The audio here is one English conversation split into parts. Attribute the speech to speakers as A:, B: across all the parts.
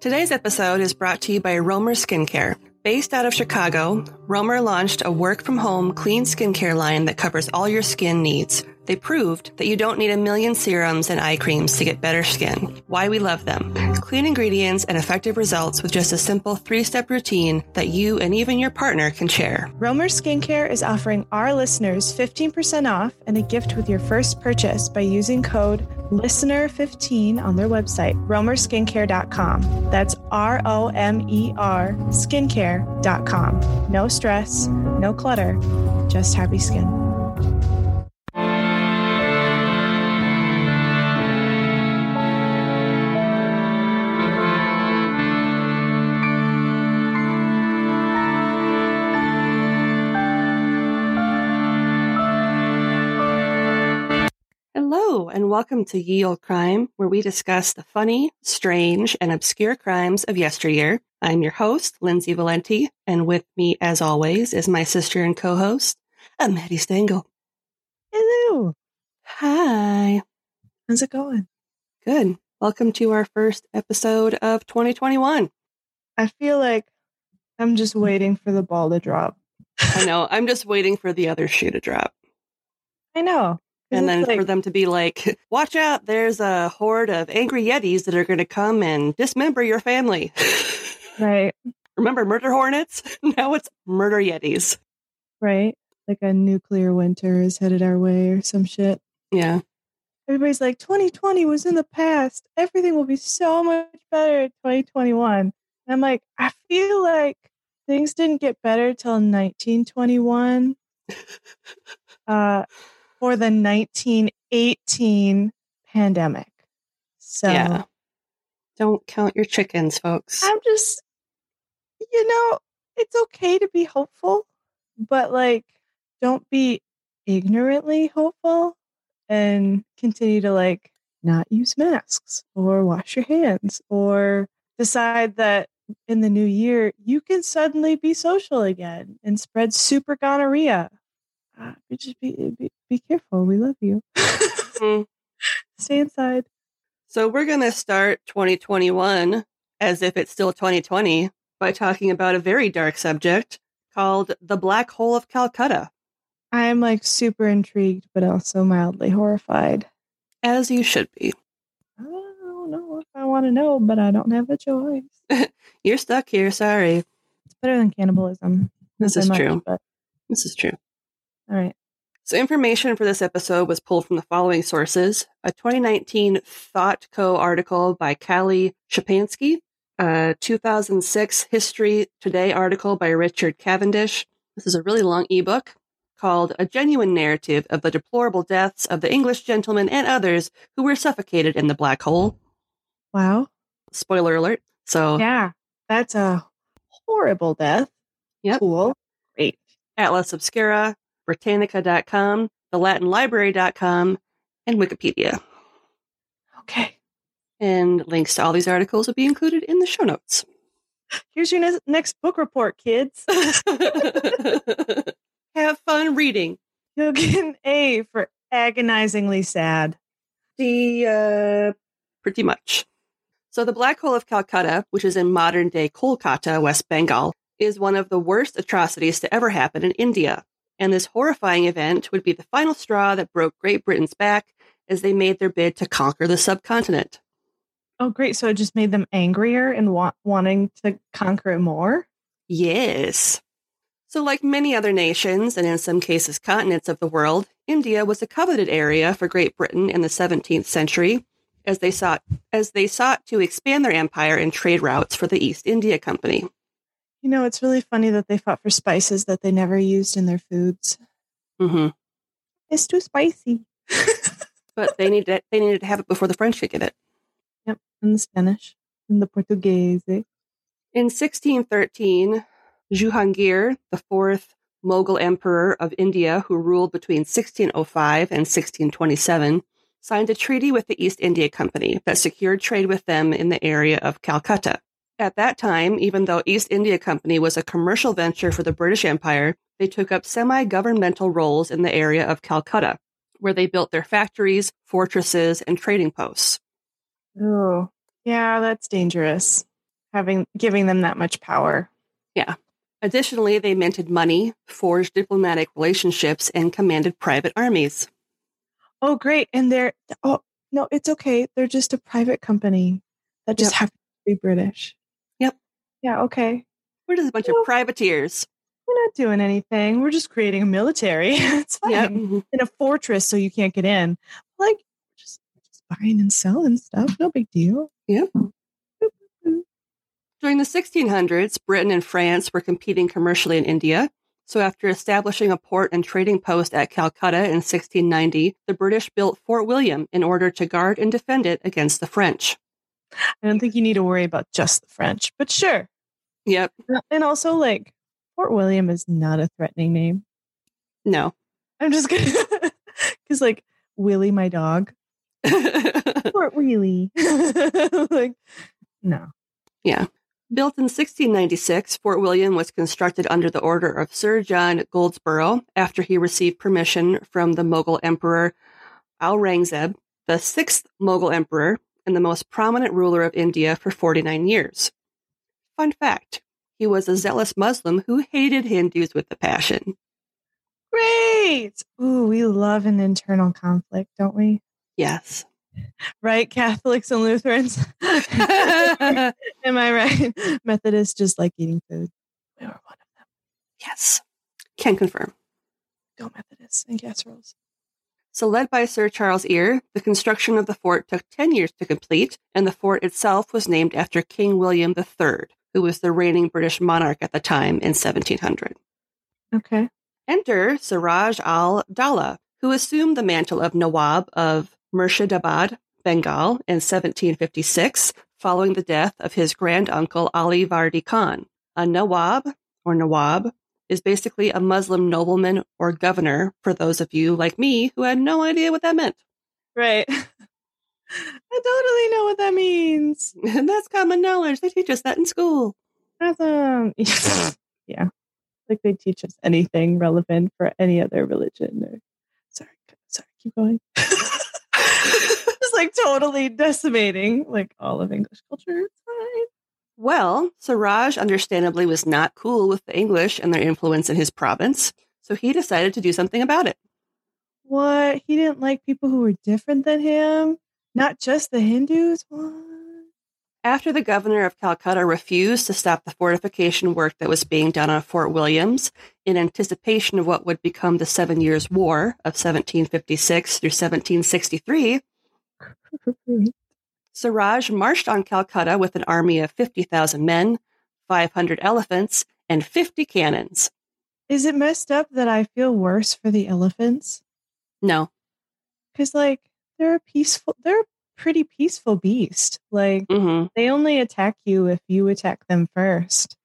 A: Today's episode is brought to you by Romer Skincare. Based out of Chicago, Romer launched a work from home clean skincare line that covers all your skin needs. They proved that you don't need a million serums and eye creams to get better skin. Why we love them. Clean ingredients and effective results with just a simple three step routine that you and even your partner can share.
B: Romer Skincare is offering our listeners 15% off and a gift with your first purchase by using code LISTENER15 on their website, romerskincare.com. That's R O M E R skincare.com. No stress, no clutter, just happy skin.
A: And welcome to Ye Olde Crime, where we discuss the funny, strange, and obscure crimes of yesteryear. I'm your host, Lindsay Valenti, and with me, as always, is my sister and co host, Maddie Stengel.
B: Hello.
A: Hi.
B: How's it going?
A: Good. Welcome to our first episode of 2021.
B: I feel like I'm just mm. waiting for the ball to drop.
A: I know. I'm just waiting for the other shoe to drop.
B: I know.
A: And then
B: like-
A: for them to be like, watch out, there's a horde of angry Yetis that are going to come and dismember your family.
B: right,
A: Remember murder hornets? Now it's murder Yetis.
B: right. Like a nuclear winter is headed our way or some shit.
A: Yeah.
B: Everybody's like, 2020 was in the past. Everything will be so much better in 2021. And I'm like, I feel like things didn't get better till 1921 uh, for the 1918 pandemic. So
A: Yeah. Don't count your chickens, folks.
B: I'm just, you know, it's okay to be hopeful, but like, don't be ignorantly hopeful and continue to like not use masks or wash your hands or decide that in the new year you can suddenly be social again and spread super gonorrhea. Uh, just be, be be careful. We love you.
A: Mhm.
B: Stay inside.
A: So we're going to start 2021 as if it's still 2020 by talking about a very dark subject called the Black Hole of Calcutta,
B: I'm like super intrigued, but also mildly horrified.
A: as you should be.
B: I don't know if I want to know, but I don't have a choice.
A: You're stuck here. Sorry.
B: It's better than cannibalism.
A: This is
B: much,
A: true.
B: But
A: This is true.
B: All right.
A: So, information for this episode was pulled from the following sources a 2019 ThoughtCo article by Kallie Szczepanski, a 2006 History Today article by Richard Cavendish. This is a really long ebook called A Genuine Narrative of the Deplorable Deaths of the English Gentlemen and Others Who Were Suffocated in the Black Hole.
B: Wow.
A: Spoiler alert. So,
B: Yeah, that's a horrible death.
A: Yep.
B: Cool. Great.
A: Atlas Obscura, Britannica.com, TheLatinLibrary.com, and Wikipedia.
B: Okay.
A: And links to all these articles will be included in the show notes.
B: Here's your ne- next book report, kids.
A: Have fun reading.
B: You'll get an A for agonizingly sad.
A: The uh, pretty much. So the Black Hole of Calcutta, which is in modern day Kolkata, West Bengal, is one of the worst atrocities to ever happen in India. And this horrifying event would be the final straw that broke Great Britain's back as they made their bid to conquer the subcontinent.
B: Oh, great. So it just made them angrier and wa- wanting to conquer it more?
A: Yes. So, like many other nations, and in some cases continents of the world, India was a coveted area for Great Britain in the 17th century, as they sought as they sought to expand their empire and trade routes for the East India Company.
B: You know, it's really funny that they fought for spices that they never used in their foods.
A: hmm
B: It's too spicy.
A: But they needed they needed to have it before the French could get it.
B: Yep. And the Spanish and the Portuguese.
A: In 1613, Jahangir, the fourth Mughal emperor of India, who ruled between 1605 and 1627, signed a treaty with the East India Company that secured trade with them in the area of Calcutta. At that time, even though East India Company was a commercial venture for the British Empire, they took up semi-governmental roles in the area of Calcutta, where they built their factories, fortresses, and trading posts.
B: Oh, yeah, that's dangerous. having giving them that much power. Yeah.
A: Additionally, they minted money, forged diplomatic relationships, and commanded private armies.
B: Oh, great! And they're oh no, it's okay. They're just a private company that just
A: Yep.
B: happens to be British. Yeah. Okay.
A: We're just a bunch
B: Well-
A: of privateers.
B: We're not doing anything. We're just creating a military. it's fine.
A: Yep. Mm-hmm.
B: In a fortress, so you can't get in. Like just, just buying and selling stuff. No big deal. Yeah.
A: During the 1600s, Britain and France were competing commercially in India. So, after establishing a port and trading post at Calcutta in 1690, the British built Fort William in order to guard and defend it against the French.
B: I don't think you need to worry about just the French, but sure.
A: Yep.
B: Uh, and also, like Fort William is not a threatening name.
A: No.
B: I'm just gonna because like Willie, my dog, Fort Willie. like no. Yeah.
A: Built in 1696, Fort William was constructed under the order of Sir John Goldsborough after he received permission from the Mughal Emperor Aurangzeb, the sixth Mughal emperor and the most prominent ruler of India for 49 years. Fun fact he was a zealous Muslim who hated Hindus with a passion.
B: Great. Ooh, we love an internal conflict, don't we?
A: Yes.
B: Right, Catholics and Lutherans. Am I right? Methodists just like eating food. We were one of them.
A: yes. Can confirm.
B: Go Methodists and casseroles.
A: So, led by Sir Charles Eyre, the construction of the fort took 10 years to complete, and the fort itself was named after King William III, who was the reigning British monarch at the time in 1700.
B: Okay.
A: Enter Siraj al Dawla, who assumed the mantle of Nawab of Murshidabad, Bengal, in 1756, following the death of his grand uncle Ali Vardi Khan. A Nawab, or Nawab, is basically a Muslim nobleman or governor for those of you like me who had no idea what that meant.
B: Right. I totally know what that means.
A: And that's common knowledge. They teach us that in school.
B: Awesome. Um, yeah. Like they teach us anything relevant for any other religion. Or... Sorry, sorry, keep going. it's like totally decimating like all of English culture. It's fine.
A: Well, Siraj understandably was not cool with the English and their influence in his province, so he decided to do something about it.
B: What? He didn't like people who were different than him? Not just the Hindus? What?
A: After the governor of Calcutta refused to stop the fortification work that was being done on Fort Williams in anticipation of what would become the Seven Years' War of 1756 through 1763, Siraj marched on Calcutta with an army of 50,000 men, 500 elephants, and 50 cannons.
B: Is it messed up that I feel worse for the elephants?
A: No.
B: Because like they're a peaceful they're a pretty peaceful beast. Like
A: hmm
B: they only attack you if you attack them first.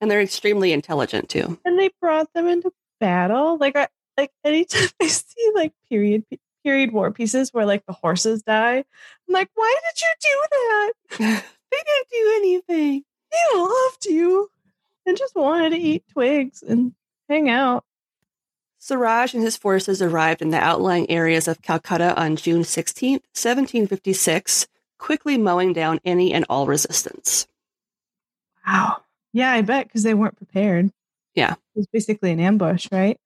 A: And they're extremely intelligent too.
B: And they brought them into battle. Like I like anytime I see like period period war pieces where like the horses die, I'm like, why did you do that?
A: they didn't do anything.
B: They loved you and just wanted to eat twigs and hang out.
A: Siraj and his forces arrived in the outlying areas of Calcutta on June 16, 1756, quickly mowing down any and all resistance.
B: Wow. Yeah, I bet because they weren't prepared.
A: Yeah.
B: It was basically an ambush, right?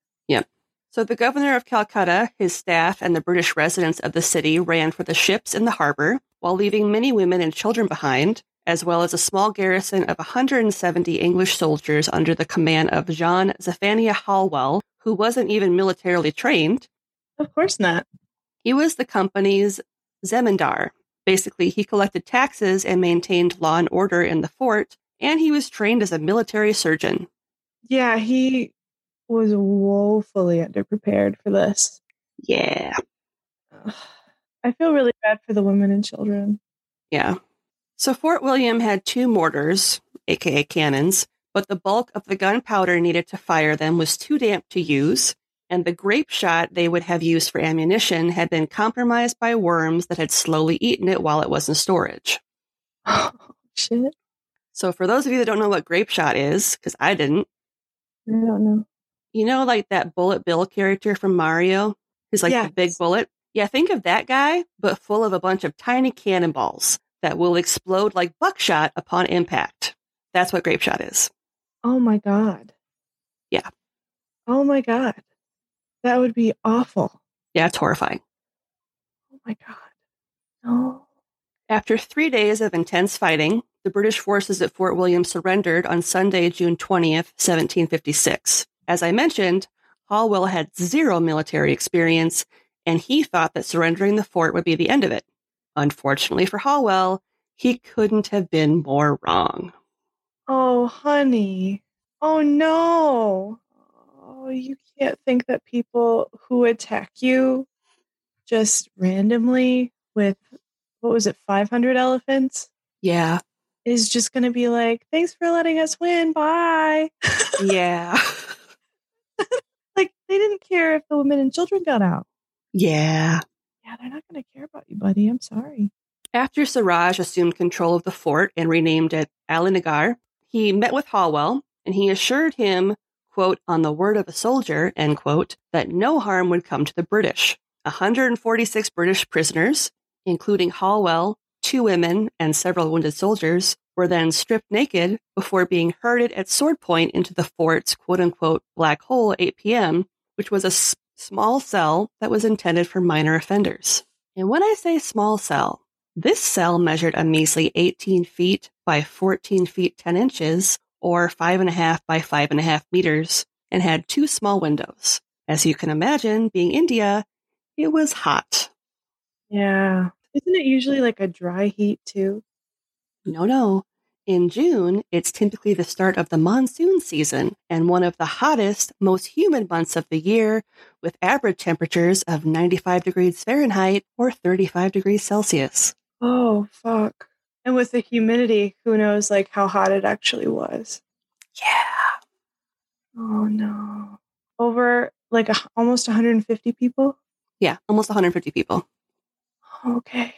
A: So the governor of Calcutta, his staff, and the British residents of the city ran for the ships in the harbor, while leaving many women and children behind, as well as a small garrison of 170 English soldiers under the command of John Zephaniah Halwell, who wasn't even militarily trained.
B: Of course not.
A: He was the company's zemindar. Basically, he collected taxes and maintained law and order in the fort, and he was trained as a military surgeon.
B: Yeah, he was woefully underprepared for this.
A: Yeah.
B: I feel really bad for the women and children.
A: Yeah. So Fort William had two mortars, aka cannons, but the bulk of the gunpowder needed to fire them was too damp to use, and the grape shot they would have used for ammunition had been compromised by worms that had slowly eaten it while it was in storage.
B: Oh, shit.
A: So for those of you that don't know what grape shot is, because I didn't,
B: I don't know.
A: You know like that Bullet Bill character from Mario? Who's like the big bullet? Yeah, think of that guy, but full of a bunch of tiny cannonballs. that will explode like buckshot upon impact. That's what grape shot is.
B: Oh my God.
A: Yeah.
B: Oh my God. That would be awful.
A: Yeah, it's horrifying.
B: Oh my God. No.
A: After three days of intense fighting, the British forces at Fort William surrendered on Sunday, June 20th, 1756. As I mentioned, Hallwell had zero military experience, and he thought that surrendering the fort would be the end of it. Unfortunately for Hallwell, he couldn't have been more wrong.
B: Oh, honey. Oh, no. Oh, you can't think that people who attack you just randomly with, what was it, 500 elephants?
A: Yeah.
B: Is just going to be like, thanks for letting us win. Bye.
A: Yeah.
B: like, they didn't care if the women and children got out.
A: yeah.
B: Yeah, they're not going to care about you, buddy. I'm sorry.
A: After Siraj assumed control of the fort and renamed it Alinagar, he met with Hallwell and he assured him, quote, on the word of a soldier, end quote, that no harm would come to the British. 146 British prisoners, including Hallwell, two women, and several wounded soldiers, were then stripped naked before being herded at sword point into the fort's quote unquote black hole at 8 p.m., which was a s- small cell that was intended for minor offenders. And when I say small cell, this cell measured a measly 18 feet by 14 feet 10 inches, or 5.5 by 5.5 meters, and had two small windows. As you can imagine, being India, it was hot.
B: Yeah. Isn't it usually like a dry heat too?
A: No, no. In June, it's typically the start of the monsoon season and one of the hottest, most humid months of the year, with average temperatures of 95 degrees Fahrenheit or 35 degrees Celsius.
B: Oh, fuck. And with the humidity, who knows like how hot it actually was.
A: Yeah.
B: Oh no. Over like a, almost 150 people?
A: Yeah, almost 150 people.
B: Okay.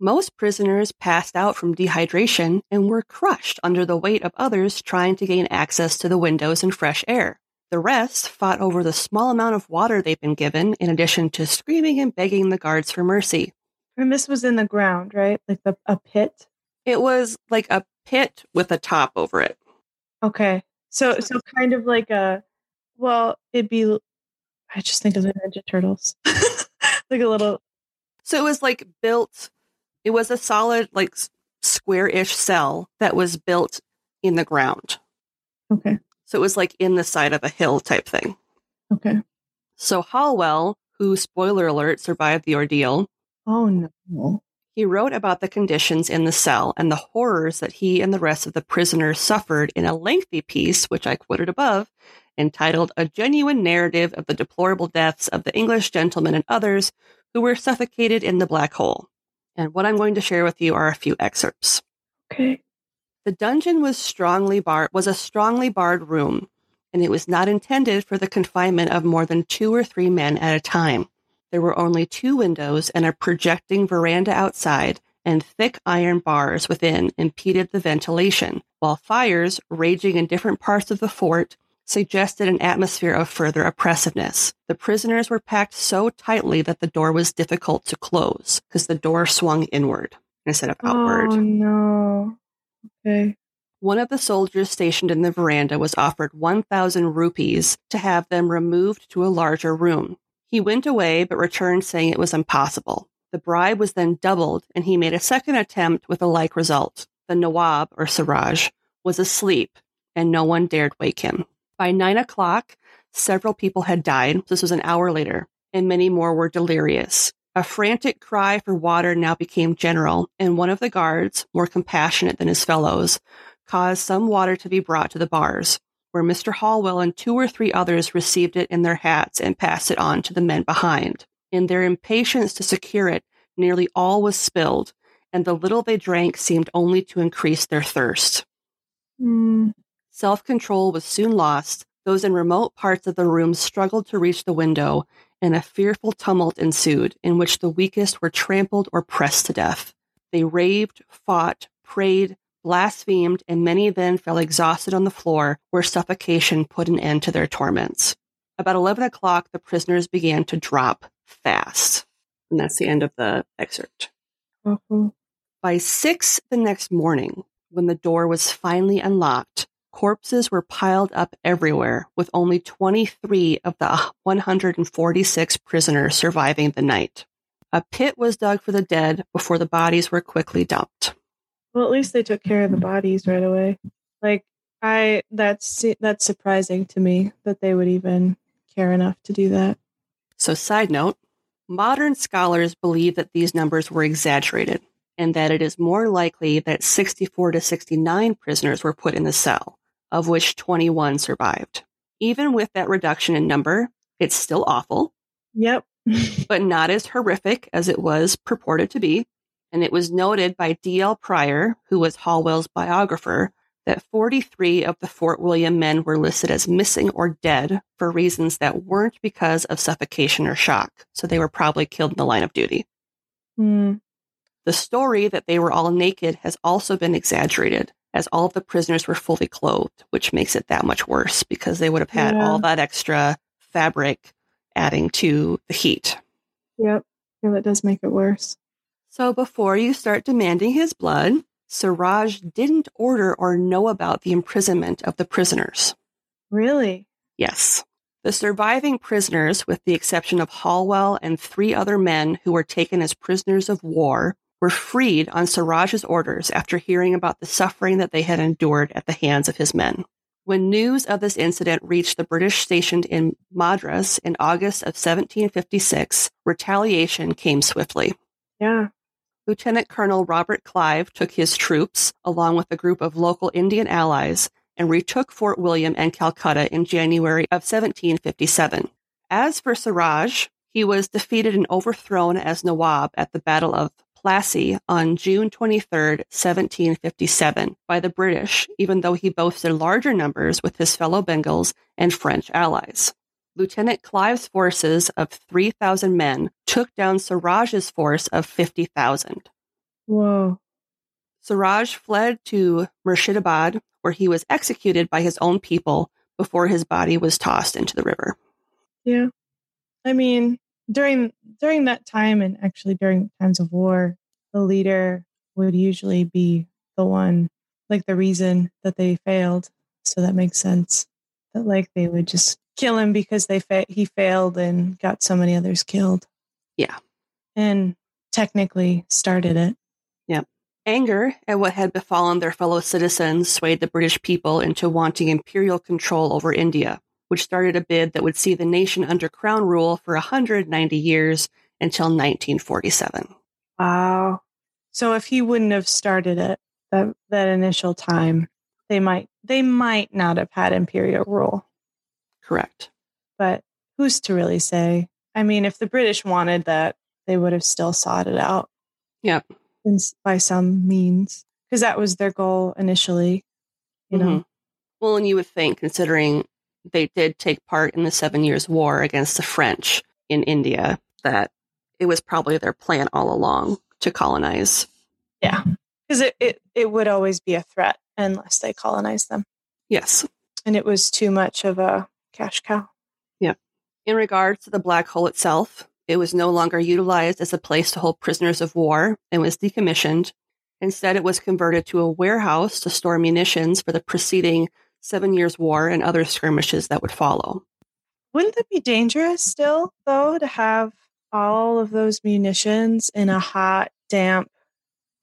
A: Most prisoners passed out from dehydration and were crushed under the weight of others trying to gain access to the windows and fresh air. The rest fought over the small amount of water they'd been given, in addition to screaming and begging the guards for mercy.
B: And this was in the ground, right? Like the a pit.
A: It was like a pit with a top over it.
B: Okay. So so kind of like a well, it'd be I just think of the Ninja Turtles. like a little
A: So it was like built, it was a solid, like square ish cell that was built in the ground.
B: Okay.
A: So it was like in the side of a hill type thing.
B: Okay.
A: So Hallwell, who, spoiler alert, survived the ordeal,
B: Oh no.
A: he wrote about the conditions in the cell and the horrors that he and the rest of the prisoners suffered in a lengthy piece, which I quoted above, entitled A Genuine Narrative of the Deplorable Deaths of the English Gentlemen and Others Who Were Suffocated in the Black Hole. And what I'm going to share with you are a few excerpts.
B: Okay.
A: The dungeon was strongly barred was a strongly barred room, and it was not intended for the confinement of more than two or three men at a time. There were only two windows and a projecting veranda outside, and thick iron bars within impeded the ventilation, while fires raging in different parts of the fort suggested an atmosphere of further oppressiveness. The prisoners were packed so tightly that the door was difficult to close because the door swung inward instead of outward.
B: Oh no. Okay.
A: One of the soldiers stationed in the veranda was offered 1,000 rupees to have them removed to a larger room. He went away but returned saying it was impossible. The bribe was then doubled and he made a second attempt with a like result. The Nawab, or Siraj, was asleep and no one dared wake him. By nine o'clock, several people had died. This was an hour later, and many more were delirious. A frantic cry for water now became general, and one of the guards, more compassionate than his fellows, caused some water to be brought to the bars, where Mr. Hallwell and two or three others received it in their hats and passed it on to the men behind. In their impatience to secure it, nearly all was spilled, and the little they drank seemed only to increase their thirst.
B: Mm,
A: Self control was soon lost. Those in remote parts of the room struggled to reach the window, and a fearful tumult ensued, in which the weakest were trampled or pressed to death. They raved, fought, prayed, blasphemed, and many then fell exhausted on the floor, where suffocation put an end to their torments. About 11 o'clock, the prisoners began to drop fast. And that's the end of the excerpt.
B: awful.
A: By six the next morning, when the door was finally unlocked, corpses were piled up everywhere, with only 23 of the 146 prisoners surviving the night. A pit was dug for the dead before the bodies were quickly dumped.
B: Well, at least they took care of the bodies right away. Like I, that's that's surprising to me that they would even care enough to do that.
A: So, side note modern scholars believe that these numbers were exaggerated and that it is more likely that 64 to 69 prisoners were put in the cell, of which 21 survived. Even with that reduction in number, it's still awful.
B: Yep.
A: but not as horrific as it was purported to be. And it was noted by D.L. Pryor, who was Hallwell's biographer, that 43 of the Fort William men were listed as missing or dead for reasons that weren't because of suffocation or shock. So they were probably killed in the line of duty.
B: Mm.
A: The story that they were all naked has also been exaggerated, as all of the prisoners were fully clothed, which makes it that much worse because they would have had
B: Yeah.
A: all that extra fabric adding to the heat.
B: Yep. Yeah, that does make it worse.
A: So before you start demanding his blood, Siraj didn't order or know about the imprisonment of the prisoners.
B: Really?
A: Yes. The surviving prisoners, with the exception of Hallwell and three other men who were taken as prisoners of war, were freed on Siraj's orders after hearing about the suffering that they had endured at the hands of his men. When news of this incident reached the British stationed in Madras in August of 1756, retaliation came swiftly.
B: Yeah.
A: Lieutenant Colonel Robert Clive took his troops, along with a group of local Indian allies, and retook Fort William and Calcutta in January of 1757. As for Siraj, he was defeated and overthrown as Nawab at the Battle of Plassey on June 23, 1757, by the British, even though he boasted larger numbers with his fellow Bengals and French allies. Lieutenant Clive's forces of 3,000 men took down Siraj's force of 50,000.
B: Whoa.
A: Siraj fled to Murshidabad, where he was executed by his own people before his body was tossed into the river.
B: Yeah. I mean, during during that time and actually during times of war, the leader would usually be the one like the reason that they failed. So that makes sense. That like they would just kill him because they fa- he failed and got so many others killed.
A: Yeah.
B: And technically started it.
A: yep Anger at what had befallen their fellow citizens swayed the British people into wanting imperial control over India, which started a bid that would see the nation under crown rule for 190 years until 1947.
B: Wow. So if he wouldn't have started it that that initial time, they might they might not have had imperial rule.
A: Correct.
B: But who's to really say? I mean, if the British wanted that, they would have still sought it out.
A: Yep.
B: in by some means, because that was their goal initially. You know,
A: Mhm. Well, and you would think, considering they did take part in the Seven Years' War against the French in India, that it was probably their plan all along to colonize.
B: yeah, because it, it it would always be a threat unless they colonized them,
A: Yes.
B: and it was too much of a cash cow. Yeah.
A: In regards to the black hole itself, it was no longer utilized as a place to hold prisoners of war and was decommissioned. Instead, it was converted to a warehouse to store munitions for the preceding Seven Years' War and other skirmishes that would follow.
B: Wouldn't that be dangerous still, though, to have all of those munitions in a hot, damp,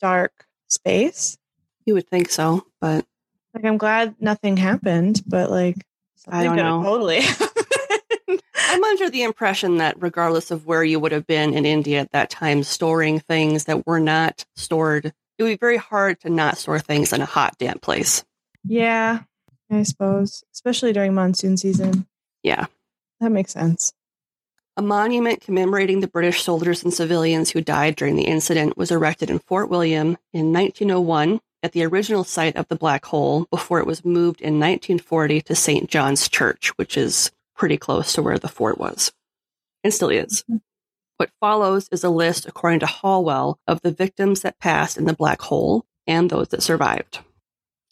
B: dark space?
A: You would think so, but
B: Like, I'm glad nothing happened, but like,
A: I don't know.
B: Totally.
A: I'm under the impression that regardless of where you would have been in India at that time, storing things that were not stored, it would be very hard to not store things in a hot, damp place.
B: yeah, I suppose, especially during monsoon season.
A: Yeah.
B: That makes sense.
A: A monument commemorating the British soldiers and civilians who died during the incident was erected in Fort William in 1901 at the original site of the Black Hole before it was moved in 1940 to St. John's Church, which is pretty close to where the fort was and still is. Mm-hmm. What follows is a list, according to Hallwell, of the victims that passed in the Black Hole and those that survived.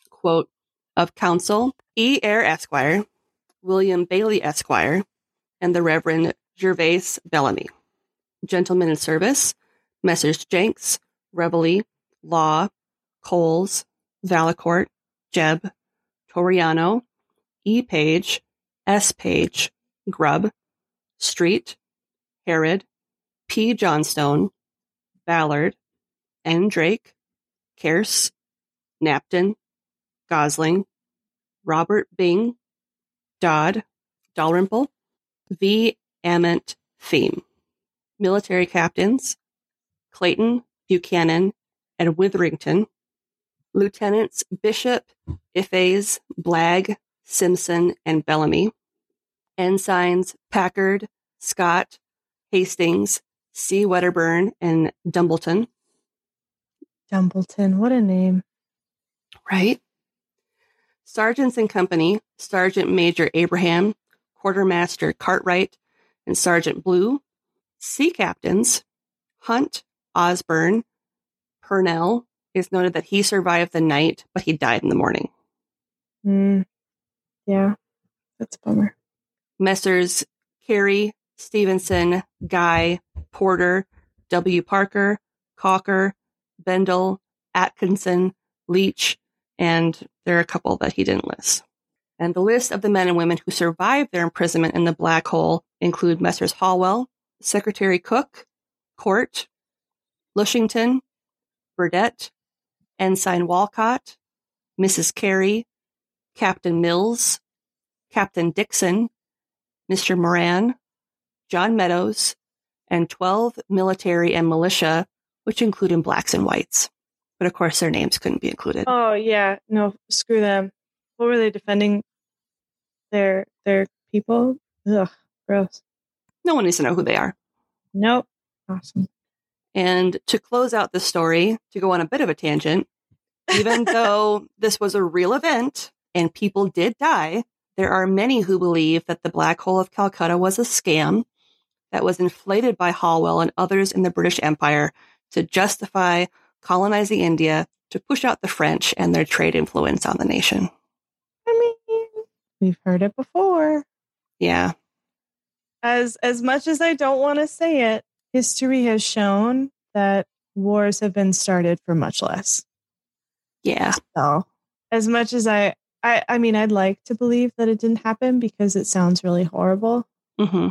A: Quote, of counsel, E. Eyre Esquire, William Bailey Esquire, and the Reverend Gervase Bellamy. Gentlemen in service, Messrs. Jenks, Reveley, Law, Coles, Valacourt, Jebb, Toriano, E. Page, S. Page, Grubb, Street, Herod, P. Johnstone, Ballard, N. Drake, Kearse, Knapton, Gosling, Robert Bing, Dodd, Dalrymple, V. Ament Theme. Military captains Clayton, Buchanan, and Witherington. Lieutenants Bishop, Ifays, Blagg, Simpson, and Bellamy. Ensigns Packard, Scott, Hastings, C. Wedderburn, and Dumbleton.
B: Dumbleton, what a name.
A: Right? Sergeants and company Sergeant Major Abraham, Quartermaster Cartwright, and Sergeant Blue. Sea captains Hunt, Osborne, Purnell. Is noted that he survived the night, but he died in the morning.
B: Mm. Yeah, that's a bummer.
A: Messrs. Carey, Stevenson, Guy, Porter, W. Parker, Cocker, Bendel, Atkinson, Leach, and there are a couple that he didn't list. And the list of the men and women who survived their imprisonment in the black hole include Messrs. Hallwell, Secretary Cook, Court, Lushington, Burdett, Ensign Walcott, Mrs. Carey, Captain Mills, Captain Dixon, Mr. Moran, John Meadows, and 12 military and militia, which included blacks and whites. But of course, their names couldn't be included.
B: Oh yeah, no, screw them. What were they defending? Their their people? Ugh, gross.
A: No one needs to know who they are.
B: Nope. Awesome.
A: And to close out the story, to go on a bit of a tangent, even though this was a real event and people did die, there are many who believe that the Black Hole of Calcutta was a scam that was inflated by Hallwell and others in the British Empire to justify colonizing India to push out the French and their trade influence on the nation.
B: I mean, we've heard it before.
A: Yeah.
B: As as much as I don't want to say it, history has shown that wars have been started for much less.
A: Yeah.
B: So, as much as I I I mean I'd like to believe that it didn't happen because it sounds really horrible,
A: hmm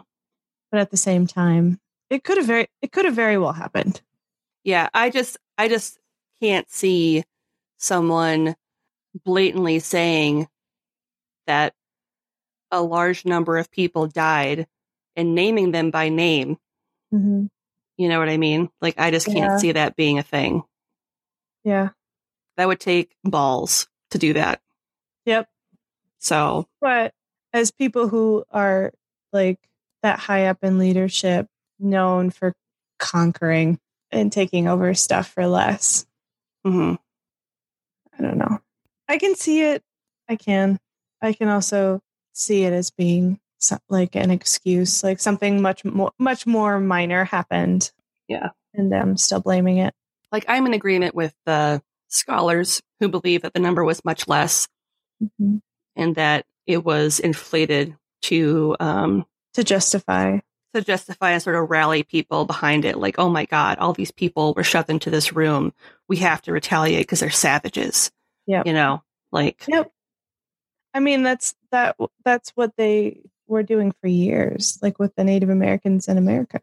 B: but at the same time, it could have very it could have very well happened.
A: Yeah. I just, I just can't see someone blatantly saying that a large number of people died and naming them by name.
B: Mm-hmm.
A: You know what I mean? Like, I just can't
B: Yeah.
A: see that being a thing.
B: Yeah.
A: That would take balls to do that.
B: Yep.
A: So,
B: But as people who are like that high up in leadership, known for conquering and taking over stuff for less,
A: mhm.
B: I don't know. I can see it. I can. I can also see it as being like an excuse, like something much more, much more minor happened.
A: Yeah.
B: And I'm still blaming it.
A: like I'm in agreement with the scholars who believe that the number was much less
B: Mhm.
A: and that it was inflated to um,
B: To justify.
A: To justify and sort of rally people behind it. Like, oh my God, all these people were shoved into this room. We have to retaliate because they're savages.
B: Yep.
A: You know, like,
B: Yep. I mean, that's that. That's what they were doing for years, like with the Native Americans in America.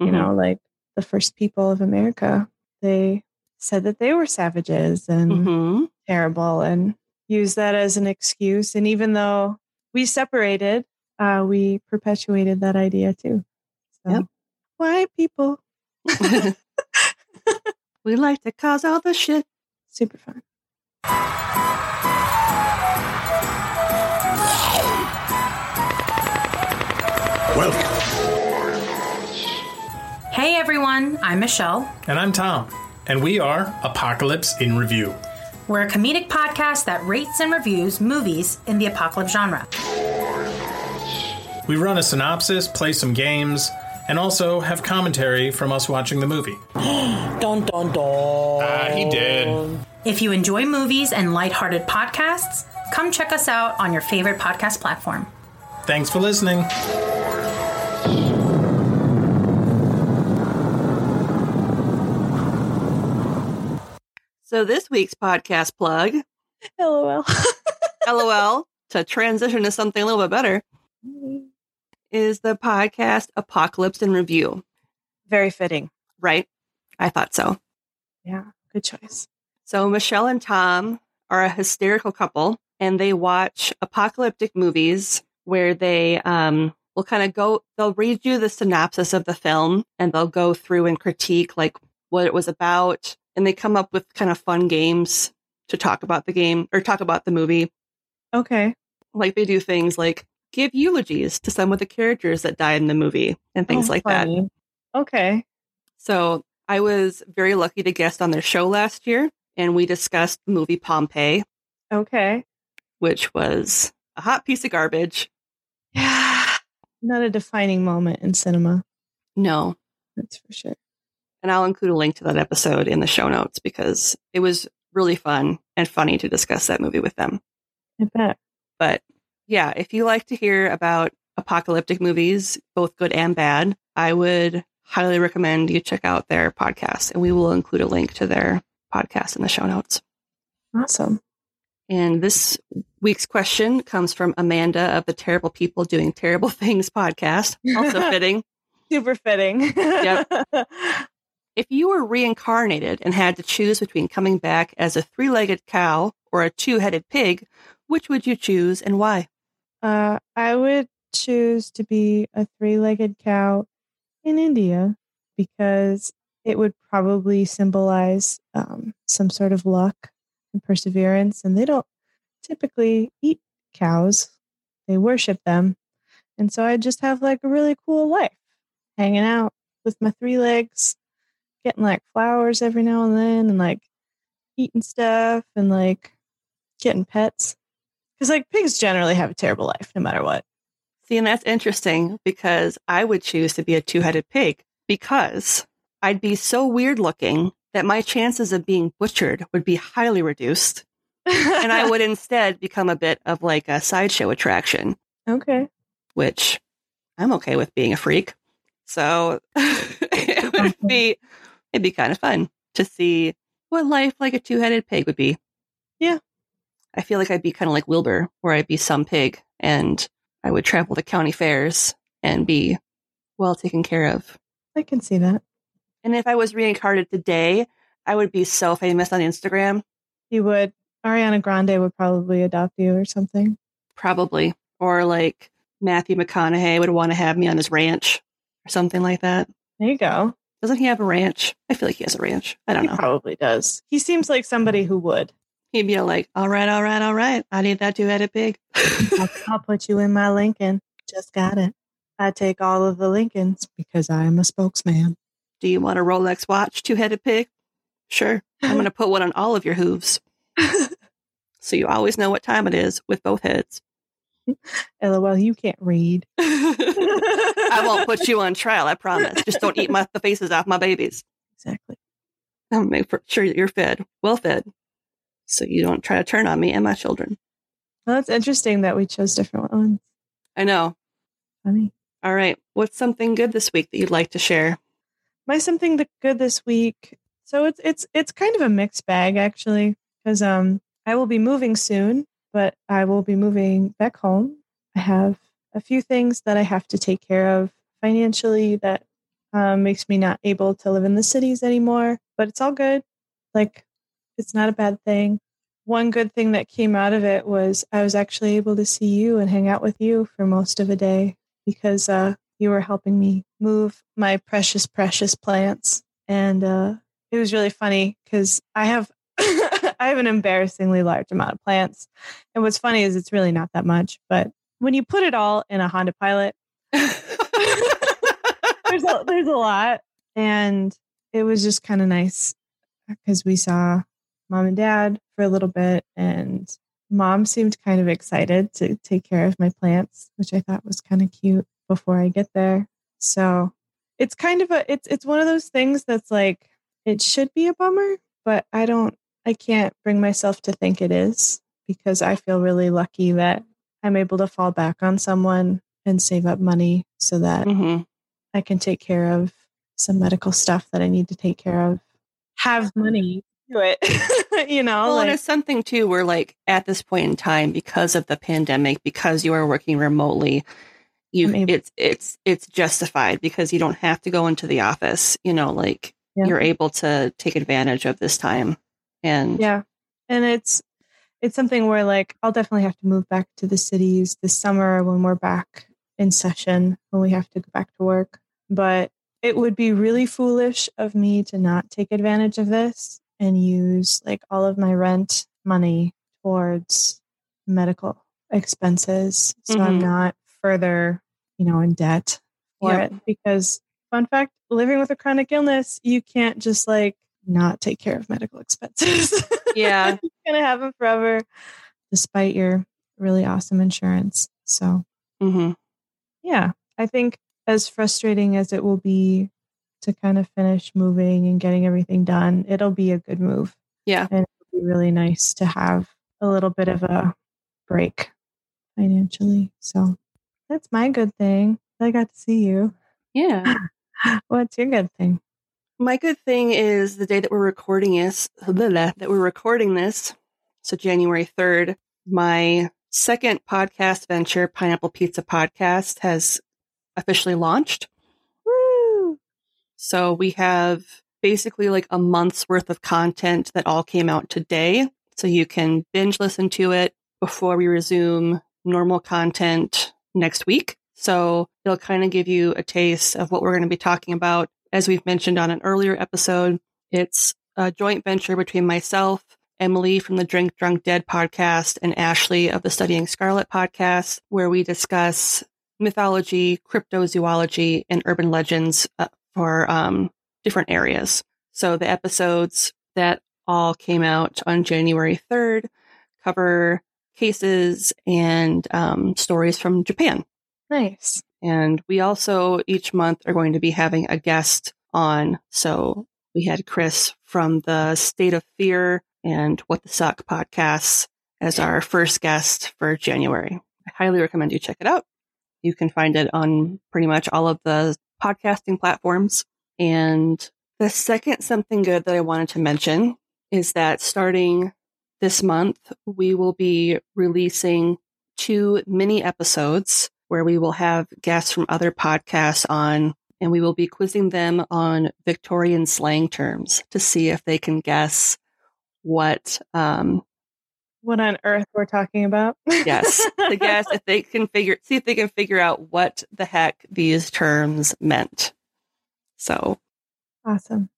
B: You
A: mhm.
B: know, like the first people of America, they said that they were savages and
A: Mhm.
B: terrible, and used that as an excuse. And even though we separated, uh, we perpetuated that idea too. So,
A: Yep.
B: white people,
A: we like to cause all the shit.
B: super fun.
C: Welcome.
D: Hey everyone, I'm Michelle.
C: And I'm Tom. And we are Apocalypse in Review.
D: We're a comedic podcast that rates and reviews movies in the apocalypse genre.
C: We run a synopsis, play some games, and also have commentary from us watching the movie.
E: Dun dun dun.
C: Ah, he did.
D: If you enjoy movies and lighthearted podcasts, come check us out on your favorite podcast platform.
C: Thanks for listening.
A: So this week's podcast plug,
B: LOL.
A: LOL, to transition to something a little bit better, is the podcast Apocalypse in Review,
B: Very fitting.
A: right? I thought so.
B: Yeah, good choice.
A: So Michelle and Tom are a hysterical couple and they watch apocalyptic movies where they um will kind of go they'll read you the synopsis of the film and they'll go through and critique like what it was about and they come up with kind of fun games to talk about the game or talk about the movie.
B: Okay.
A: Like they do things like give eulogies to some of the characters that died in the movie and things
B: Oh,
A: like that.
B: Okay.
A: So I was very lucky to guest on their show last year and we discussed the movie Pompeii.
B: Okay.
A: which was a hot piece of garbage.
B: Yeah. Not a defining moment in cinema.
A: No.
B: That's for sure.
A: And I'll include a link to that episode in the show notes because it was really fun and funny to discuss that movie with them.
B: I bet.
A: But yeah, if you like to hear about apocalyptic movies, both good and bad, I would highly recommend you check out their podcast. And we will include a link to their podcast in the show notes.
B: Awesome.
A: And this week's question comes from Amanda of the Terrible People Doing Terrible Things podcast. Also fitting.
B: Super fitting.
A: Yep. If you were reincarnated and had to choose between coming back as a three legged cow or a two headed pig, which would you choose and why?
B: Uh, I would choose to be a three legged cow in India because it would probably symbolize um, some sort of luck and perseverance. And they don't typically eat cows, they worship them. And so I just have like a really cool life hanging out with my three legs, getting like flowers every now and then, and like eating stuff and like getting pets. Because like pigs generally have a terrible life no matter what.
A: See, and that's interesting because I would choose to be a two headed pig because I'd be so weird looking that my chances of being butchered would be highly reduced. And I would instead become a bit of like a sideshow attraction.
B: okay.
A: which I'm okay with being a freak. So it would be it'd be kind of fun to see what life like a two-headed pig would be.
B: Yeah.
A: I feel like I'd be kind of like Wilbur, where I'd be some pig and I would travel to county fairs and be well taken care of.
B: I can see that.
A: And if I was reincarnated today, I would be so famous on Instagram,
B: You would. Ariana Grande would probably adopt you or something.
A: probably. Or like Matthew McConaughey would want to have me on his ranch or something like that.
B: There you go.
A: Doesn't he have a ranch? I feel like he has a ranch. I don't
B: he
A: know.
B: probably does. He seems like somebody who would.
A: He'd be like, all right, all right, all right. I need that two headed pig.
B: I'll, I'll put you in my Lincoln. Just got it. I take all of the Lincolns because I am a spokesman.
A: Do you want a Rolex watch, two headed pig? Sure. I'm going to put one on all of your hooves. So you always know what time it is with both heads.
B: LOL, you can't read.
A: I won't put you on trial, I promise. Just don't eat my, the faces off my babies.
B: Exactly.
A: I'll make sure that you're fed, well fed. So you don't try to turn on me and my children.
B: Well, that's interesting that we chose different ones.
A: I know.
B: Funny.
A: All right. What's something good this week that you'd like to share?
B: my something good this week. So it's it's it's kind of a mixed bag actually because um I will be moving soon, but I will be moving back home. I have a few things that I have to take care of financially that um, makes me not able to live in the cities anymore. But it's all good. Like it's not a bad thing. One good thing that came out of it was I was actually able to see you and hang out with you for most of a day because uh, you were helping me move my precious, precious plants. And uh, it was really funny because I have I have an embarrassingly large amount of plants. And what's funny is it's really not that much, but when you put it all in a Honda Pilot, there's a, there's a lot, and it was just kind of nice because we saw mom and dad for a little bit, and mom seemed kind of excited to take care of my plants, which I thought was kind of cute before I get there. So it's kind of a it's it's one of those things that's like it should be a bummer, but I don't I can't bring myself to think it is because I feel really lucky that I'm able to fall back on someone and save up money so that
A: hmm
B: I can take care of some medical stuff that I need to take care of. Have money. Do it. you know,
A: Well,
B: like,
A: and it's something too We're like, at this point in time, because of the pandemic, because you are working remotely, you
B: I'm
A: it's it's it's justified because you don't have to go into the office. You know, like
B: Yeah.
A: you're able to take advantage of this time. And
B: yeah, and it's it's something where like I'll definitely have to move back to the cities this summer when we're back in session when we have to go back to work. But it would be really foolish of me to not take advantage of this and use like all of my rent money towards medical expenses so I'm
A: Mhm.
B: not further, you know, in debt for
A: Yep.
B: it because fun fact, living with a chronic illness, you can't just like not take care of medical expenses.
A: yeah,
B: You're gonna have them forever, despite your really awesome insurance. So
A: hmm
B: yeah, I think as frustrating as it will be to kind of finish moving and getting everything done, it'll be a good move.
A: Yeah.
B: And it'll be really nice to have a little bit of a break financially. So that's my good thing. I got to see you.
A: yeah.
B: What's your good thing?
A: My good thing is the day that we're recording is that we're recording this. So January 3rd, my second podcast venture, Pineapple Pizza Podcast, has officially launched. So we have basically like a month's worth of content that all came out today. So you can binge listen to it before we resume normal content next week. So it'll kind of give you a taste of what we're going to be talking about. As we've mentioned on an earlier episode, it's a joint venture between myself, Emily from the Drink Drunk Dead podcast, and Ashley of the Studying Scarlet podcast, where we discuss mythology, cryptozoology, and urban legends uh, for um, different areas. So the episodes that all came out on January 3rd cover cases and um, stories from Japan.
B: Nice.
A: And we also each month are going to be having a guest on. So we had Chris from the State of Fear and What the Suck podcasts as our first guest for January. I highly recommend you check it out. You can find it on pretty much all of the podcasting platforms. And the second something good that I wanted to mention is that starting this month, we will be releasing two mini episodes where we will have guests from other podcasts on and we will be quizzing them on Victorian slang terms to see if they can guess what um
B: What on earth we're talking about?
A: yes to guess if they can figure see if they can figure out what the heck these terms meant so
B: awesome.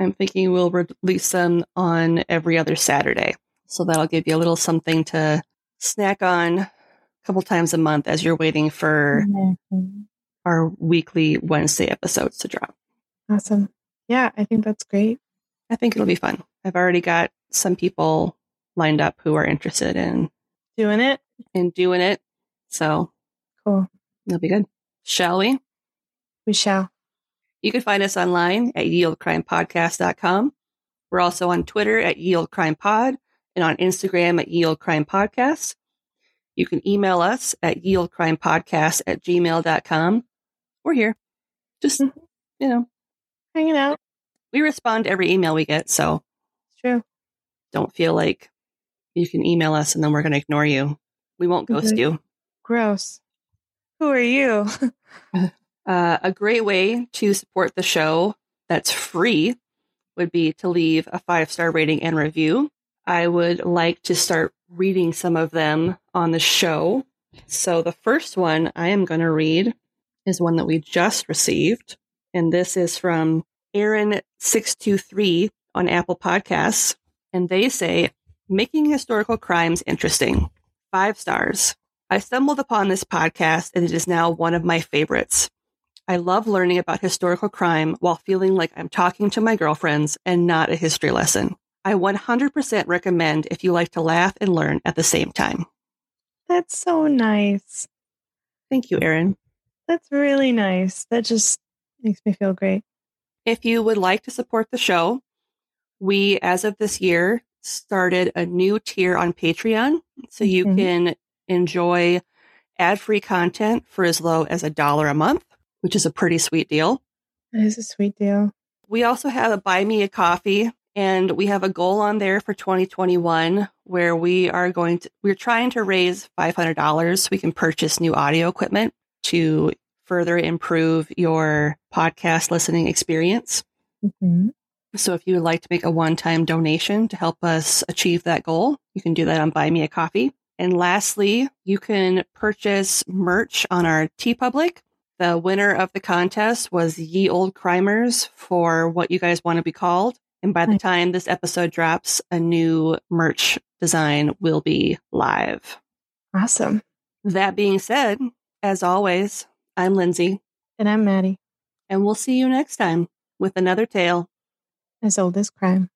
A: i'm thinking we'll release them on every other saturday so that'll give you a little something to snack on a couple times a month as you're waiting for our weekly wednesday episodes to drop
B: Awesome. Yeah, I think that's great.
A: i think it'll be fun i've already got some people lined up who are interested in
B: Doing it.
A: and doing it so
B: Cool.
A: That'll be good shall we
B: We shall.
A: You can find us online at yeoldecrimepodcast.com. We're also on Twitter at yeoldecrimepod and on Instagram at yeoldecrimepodcast. You can email us at yeoldecrimepodcast at gmail.com. We're here. Just,
B: Mhm.
A: you know,
B: Hanging out.
A: we respond to every email we get. So
B: It's true.
A: don't feel like you can email us and then we're going to ignore you. We won't ghost
B: Mhm.
A: you.
B: Gross. Who are you?
A: Uh, a great way to support the show that's free would be to leave a five star rating and review. I would like to start reading some of them on the show. So the first one I am going to read is one that we just received. And this is from Aaron623 on Apple Podcasts. And they say, making historical crimes interesting. Five stars. I stumbled upon this podcast and it is now one of my favorites. I love learning about historical crime while feeling like I'm talking to my girlfriends and not a history lesson. I 100% recommend if you like to laugh and learn at the same time.
B: That's so nice.
A: Thank you, Erin.
B: That's really nice. That just makes me feel great.
A: If you would like to support the show, we, as of this year, started a new tier on Patreon. So you
B: Mhm.
A: can enjoy ad free content for as low as a dollar a month, which is a pretty sweet deal.
B: That is a sweet deal.
A: We also have a buy me a coffee And we have a goal on there for 2021 where we are going to, we're trying to raise $500 so we can purchase new audio equipment to further improve your podcast listening experience.
B: Mhm.
A: So if you would like to make a one-time donation to help us achieve that goal, you can do that on Buy Me a Coffee. And lastly, you can purchase merch on our TeePublic. The winner of the contest was Ye Olde Crimers for what you guys want to be called. And by the time this episode drops, a new merch design will be live.
B: Awesome.
A: That being said, as always, I'm Lindsay,
B: And I'm Maddie,
A: and we'll see you next time with another tale
B: as old as crime.